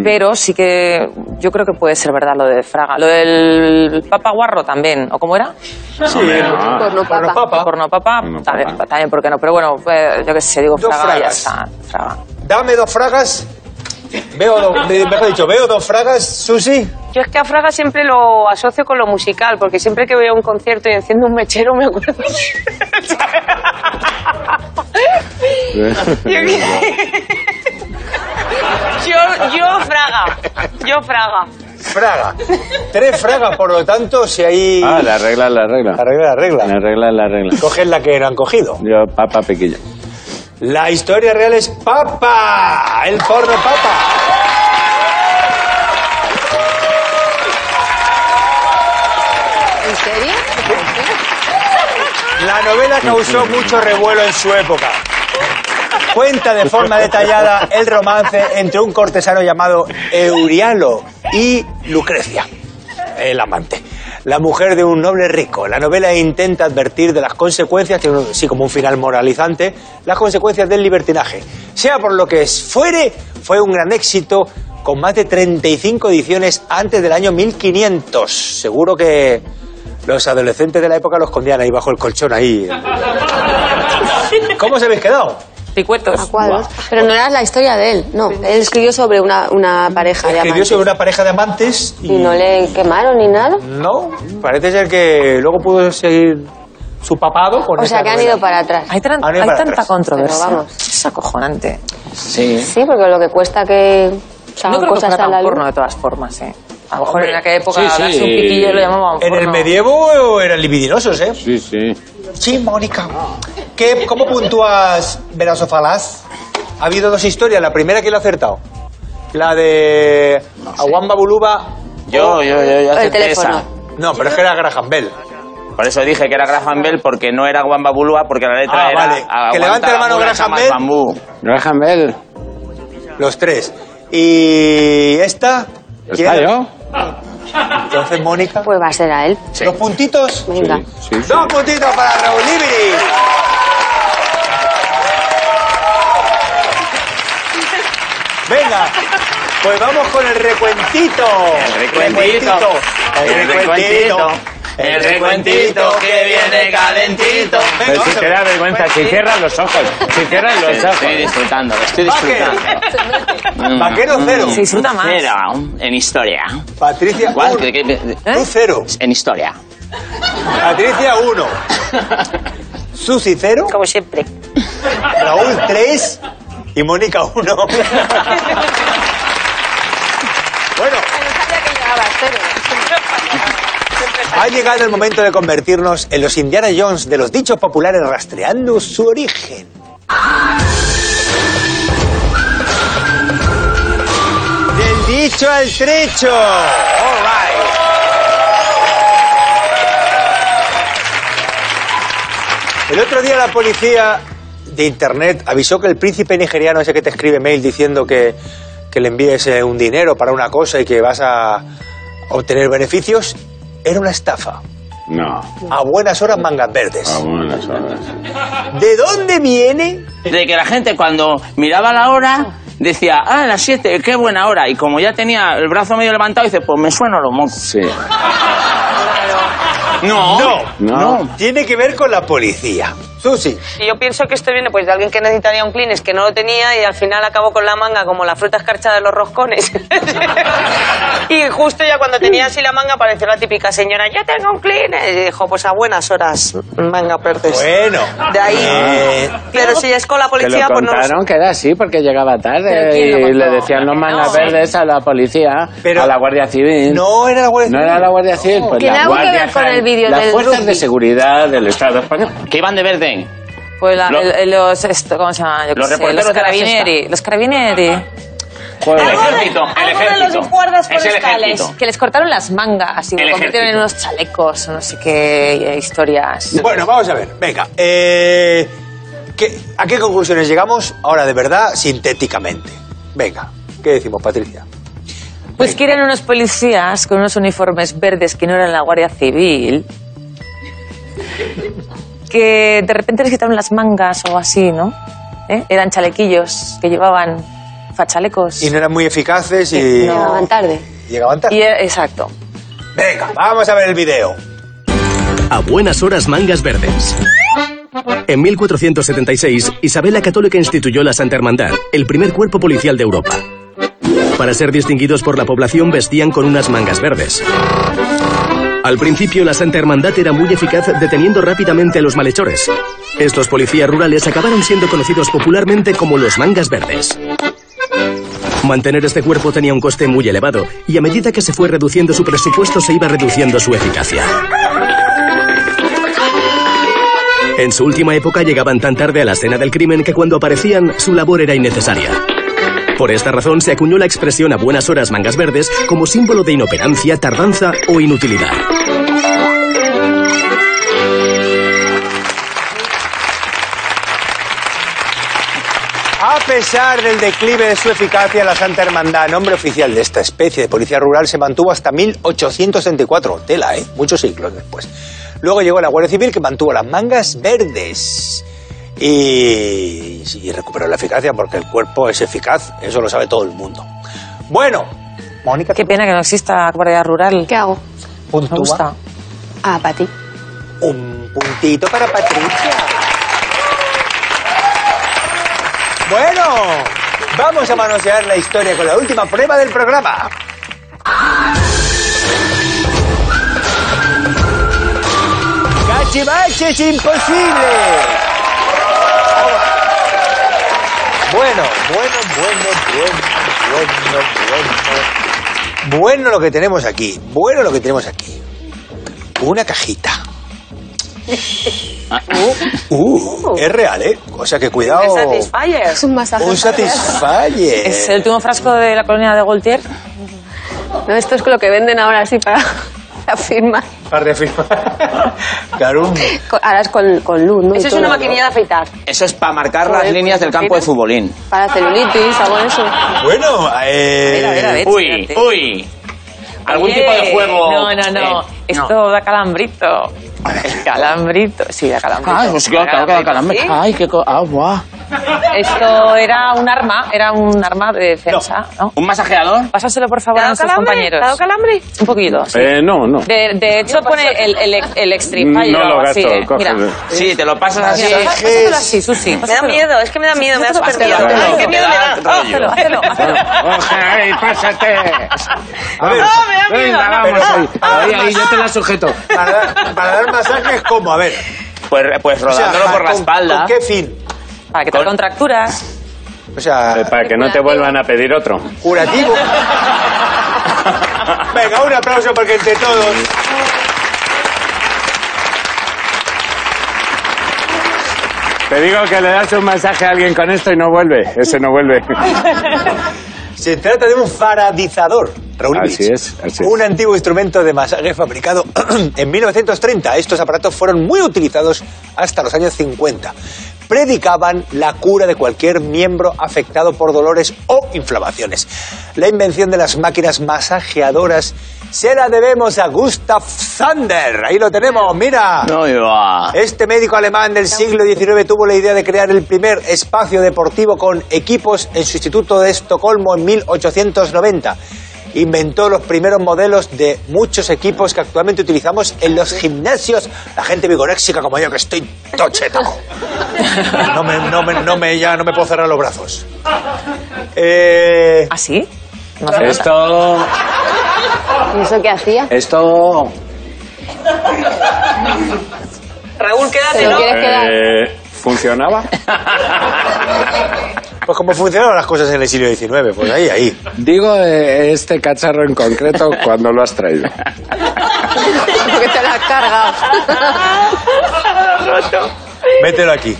Pero sí que yo creo que puede ser verdad lo de Fraga. Lo del Papa Guarro también, ¿o cómo era? Sí, no. Porno papa. papa. Porno Papa, Porno también, Papa. también, ¿por qué no? Pero bueno, pues, yo qué sé, digo Dos Fraga y ya fragas. está. Fraga. Dame dos fragas. Veo, do- me- mejor dicho, veo dos fragas, Susi. Yo es que a Fraga siempre lo asocio con lo musical, porque siempre que voy a un concierto y enciendo un mechero me acuerdo. Yo, yo Fraga. Yo Fraga. Fraga. Tres fragas, por lo tanto, si hay Ah, la regla, la regla. La regla, la regla. La la regla. Cogen la que no han cogido. Yo, papa pequeña. La historia real es Papa, el porno Papa. ¿En serio? La novela causó mucho revuelo en su época. Cuenta de forma detallada el romance entre un cortesano llamado Eurialo y Lucrecia, el amante, la mujer de un noble rico. La novela intenta advertir de las consecuencias, tiene un- sí como un final moralizante, las consecuencias del libertinaje. Sea por lo que fuere, fue un gran éxito con más de 35 ediciones antes del año 1500. Seguro que los adolescentes de la época lo escondían ahí bajo el colchón ahí. ¿Cómo os habéis quedado? Picuetos. A cuadros. Pero no era la historia de él, no. Él escribió sobre una, una pareja de Escribió amantes. sobre una pareja de amantes y, Y no le quemaron ni nada. no, parece ser que luego pudo seguir su papado con O sea que han ido para atrás. Hay, tran- Han ido hay para tanta atrás. controversia. Pero vamos. Es acojonante. Sí. Sí, porque lo que cuesta que No creo que cosas fuera tan porno de todas formas, ¿eh? A lo mejor Hombre, en aquella época sí, sí. darse un piquillo lo llamaban En el medievo eran libidinosos, ¿eh? Sí, sí. Sí, Mónica. ¿Qué, ¿Cómo puntúas Verasofalaz? Ha habido dos historias. La primera, ¿quién lo ha acertado? La de Aguamba Buluba. Yo, yo, yo, yo acerté esa. No, pero es que era Graham Bell. Por eso dije que era Graham Bell porque no era Wamba Bulua porque la letra Ah, era vale. Que levante la mano Graham Bell. bambú. Graham Bell. Los tres. ¿Y esta? ¿Está ¿Quién? yo? Entonces, Mónica. Pues va a ser a él. ¿Dos puntitos? Venga. Sí, sí. Dos puntitos para Raúl Libri. Venga, pues vamos con el recuentito. El recuentito. El recuentito. El recuentito que viene calentito. Pero si a te da vergüenza, si cierras los ojos, si cierras los ojos. Estoy disfrutando, lo estoy disfrutando. Vaquero cero. Se disfruta más. Cero en historia. Patricia ¿Cuál? uno. ¿Qué- qué- qué- Tú cero. En historia. Patricia uno. Susi cero. Como siempre. Raúl tres. Y Mónica uno. Bueno, ha llegado el momento de convertirnos en los Indiana Jones de los dichos populares rastreando su origen. Del dicho al trecho. El otro día la policía de internet avisó que el príncipe nigeriano ese que te escribe mail diciendo que, que le envíes eh, un dinero para una cosa y que vas a obtener beneficios era una estafa. No, A buenas horas mangas verdes. a buenas horas. ¿De dónde viene? De que la gente cuando miraba la hora decía, ah, las 7, qué buena hora. Y como ya tenía el brazo medio levantado, dice, pues me suena los mocos. Sí. No. No, No. tiene que ver con la policía. Susi, Y yo pienso que esto viene pues de alguien que necesitaría un Kleenex que no lo tenía y al final acabó con la manga como la fruta escarchada de los roscones. y justo ya cuando tenía así la manga apareció la típica señora, yo tengo un Kleenex. Y dijo, pues a buenas horas, manga verdes. bueno. De ahí. Eh, Pero si es con la policía, pues no lo que era así porque llegaba ¿Pero tarde y le decían los mangas No. verdes a la policía, Pero- a la Guardia Civil. no era la Guardia No Civil. era la Guardia Civil, pues ¿Tiene la algo que Guardia ver con el vídeo Las del fuerzas rugby? de seguridad del Estado español. Que iban de verde. Pues la- Lo- el- el- los, esto, ¿cómo se llama? Yo Los sé, reporteros los de la carabinieri. Los carabinieri. El Joder. ejército, el de ejército. los guardas es el forestales. Que les cortaron las mangas y El lo convirtieron en unos chalecos o no sé qué historias. Bueno, vamos a ver, venga. eh, ¿qué- ¿A qué conclusiones llegamos ahora de verdad, sintéticamente? Venga, ¿qué decimos, Patricia? Pues que eran unos policías con unos uniformes verdes que no eran la Guardia Civil. Que de repente les quitaron las mangas o así, ¿no? ¿Eh? Eran chalequillos que llevaban fachalecos. Y no eran muy eficaces y Llegaban tarde. llegaban tarde. Y, eh, exacto. Venga, vamos a ver el video. A buenas horas mangas verdes. En 1476, Isabel la Católica instituyó la Santa Hermandad, el primer cuerpo policial de Europa. Para ser distinguidos por la población vestían con unas mangas verdes. Al principio la Santa Hermandad era muy eficaz deteniendo rápidamente a los malhechores. Estos policías rurales acabaron siendo conocidos popularmente como los mangas verdes. Mantener este cuerpo tenía un coste muy elevado y a medida que se fue reduciendo su presupuesto se iba reduciendo su eficacia. En su última época llegaban tan tarde a la escena del crimen que cuando aparecían su labor era innecesaria. Por esta razón se acuñó la expresión a buenas horas mangas verdes como símbolo de inoperancia, tardanza o inutilidad. A pesar del declive de su eficacia, la Santa Hermandad, nombre oficial de esta especie de policía rural, se mantuvo hasta 1874. Tela, ¿eh? Muchos siglos después. Luego llegó la Guardia Civil que mantuvo las mangas verdes. Y, y recuperó la eficacia porque el cuerpo es eficaz, eso lo sabe todo el mundo. Bueno, Mónica, Qué pena que no exista guardia rural. ¿Qué hago? Me puntúa. gusta. Ah, para ti. Un puntito para Patricia. Bueno, vamos a manosear la historia con la última prueba del programa. ¡Cachivaches imposibles! Bueno, bueno, bueno, bueno, bueno, bueno. Bueno lo que tenemos aquí. Bueno lo que tenemos aquí. Una cajita. Uh, es real, ¿eh? O sea que cuidado. Satisfyer. Es un masaje. Un satisfalle. ¿Es el último frasco de la colonia de Gaultier? No, esto es lo que venden ahora así para la firma. Para reafirmar. Con- Ahora es con, con luz, ¿no? Eso es una maquinilla de afeitar. Eso es para marcar las Joder, líneas del pues, campo de futbolín. Para celulitis, algo de eso. Bueno, eh, Mira, mira, ve. Uy, espérate. uy. ¿Algún Oye, tipo de juego? No, no, no. Eh, Esto da calambrito. Calambrito. Sí, da calambrito. Ay, pues claro, calambre. ¿Sí? Ay, qué co- ah, buah. Esto era un arma, era un arma de defensa, ¿no? ¿Un masajeador? Pásaselo, por ¿Te favor, ha a dado nuestros calambre? compañeros. ¿Te ha dado calambre? Un poquito, sí. Eh, no, no. De, de hecho, pone el, el, el Extreme No o lo algo así, gasto, ¿eh? Mira, cógelo. Sí, te lo pasas así. pásaselo así, Susi. Me da miedo, es que me da miedo, me da súper miedo. Pásatelo, Ay, qué miedo me da. Hazlo, hazlo, hazlo. ¡Ay, pásate! A ver, Ah, me da miedo. Venga, vamos ahí. Ahí, ahí, yo te la sujeto. para, dar- para dar masajes, ¿cómo? A ver. Pues, pues O sea, rodándolo por la ¿con- espalda. ¿Con qué fin? Para que te Con- contracturas. O sea, Eh, Para que no te vuelvan a pedir otro. curativo. Venga, un aplauso porque entre todos. Te digo que le das un masaje a alguien con esto y no vuelve. Ese no vuelve. Se trata de un faradizador. Raúl Así es, así es. Un antiguo instrumento de masaje fabricado en 1930. Estos aparatos fueron muy utilizados hasta los años 50. Predicaban la cura de cualquier miembro afectado por dolores o inflamaciones. La invención de las máquinas masajeadoras se la debemos a Gustav Sander. Ahí lo tenemos, mira. No iba. Este médico alemán del siglo XIX tuvo la idea de crear el primer espacio deportivo con equipos en su instituto de Estocolmo en 1890. Inventó los primeros modelos de muchos equipos que actualmente utilizamos en los gimnasios. La gente vigoréxica como yo que estoy tochetado. No me, no me, no me, ya no me puedo cerrar los brazos. Eh, ¿Ah, sí? No. Esto. ¿Y eso qué hacía? Esto. Raúl, ¿Te quédate, ¿no? quieres quedar? eh, ¿Funcionaba? pues como funcionaban las cosas en el siglo XIX, pues ahí, ahí. Digo eh, este cacharro en concreto cuando lo has traído. Porque te la has cargado. Mételo aquí.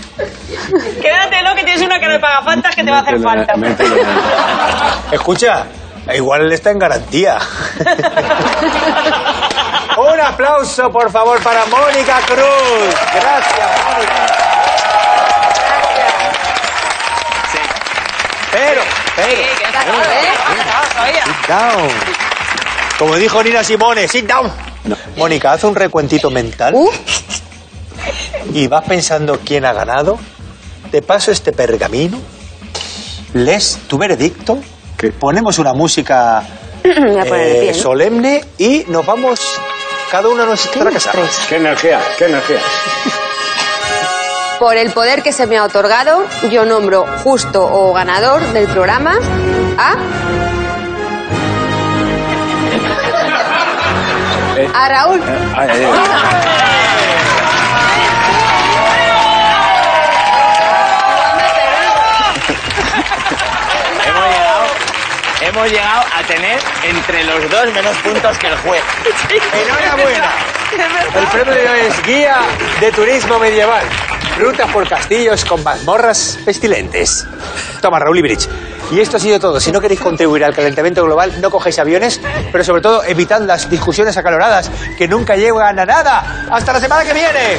Quédatelo, que tienes una cara de pagafantas que te va a hacer Mételo, falta. mételo. Escucha, igual él está en garantía. Un aplauso, por favor, para Mónica Cruz. Gracias, Mónica. Sit down. Como dijo Nina Simone, sit down. Mónica, haz un recuentito mental Uh, y vas pensando quién ha ganado. Te paso este pergamino, lees tu veredicto, ¿Qué? ponemos una música eh, ¿no? solemne y nos vamos cada uno a nuestra casa. ¡Qué energía! ¡Qué energía! Por el poder que se me ha otorgado, yo nombro justo o ganador del programa a... Eh. A Raúl. Ay, ay, ay. Hemos llegado, hemos llegado a tener entre los dos menos puntos que el juez. Enhorabuena. El premio de hoy es Guía de Turismo Medieval. Rutas por castillos con mazmorras pestilentes. Toma, Raúl Ibrich. Y esto ha sido todo. Si no queréis contribuir al calentamiento global, no cogéis aviones, pero sobre todo evitad las discusiones acaloradas que nunca llegan a nada. ¡Hasta la semana que viene!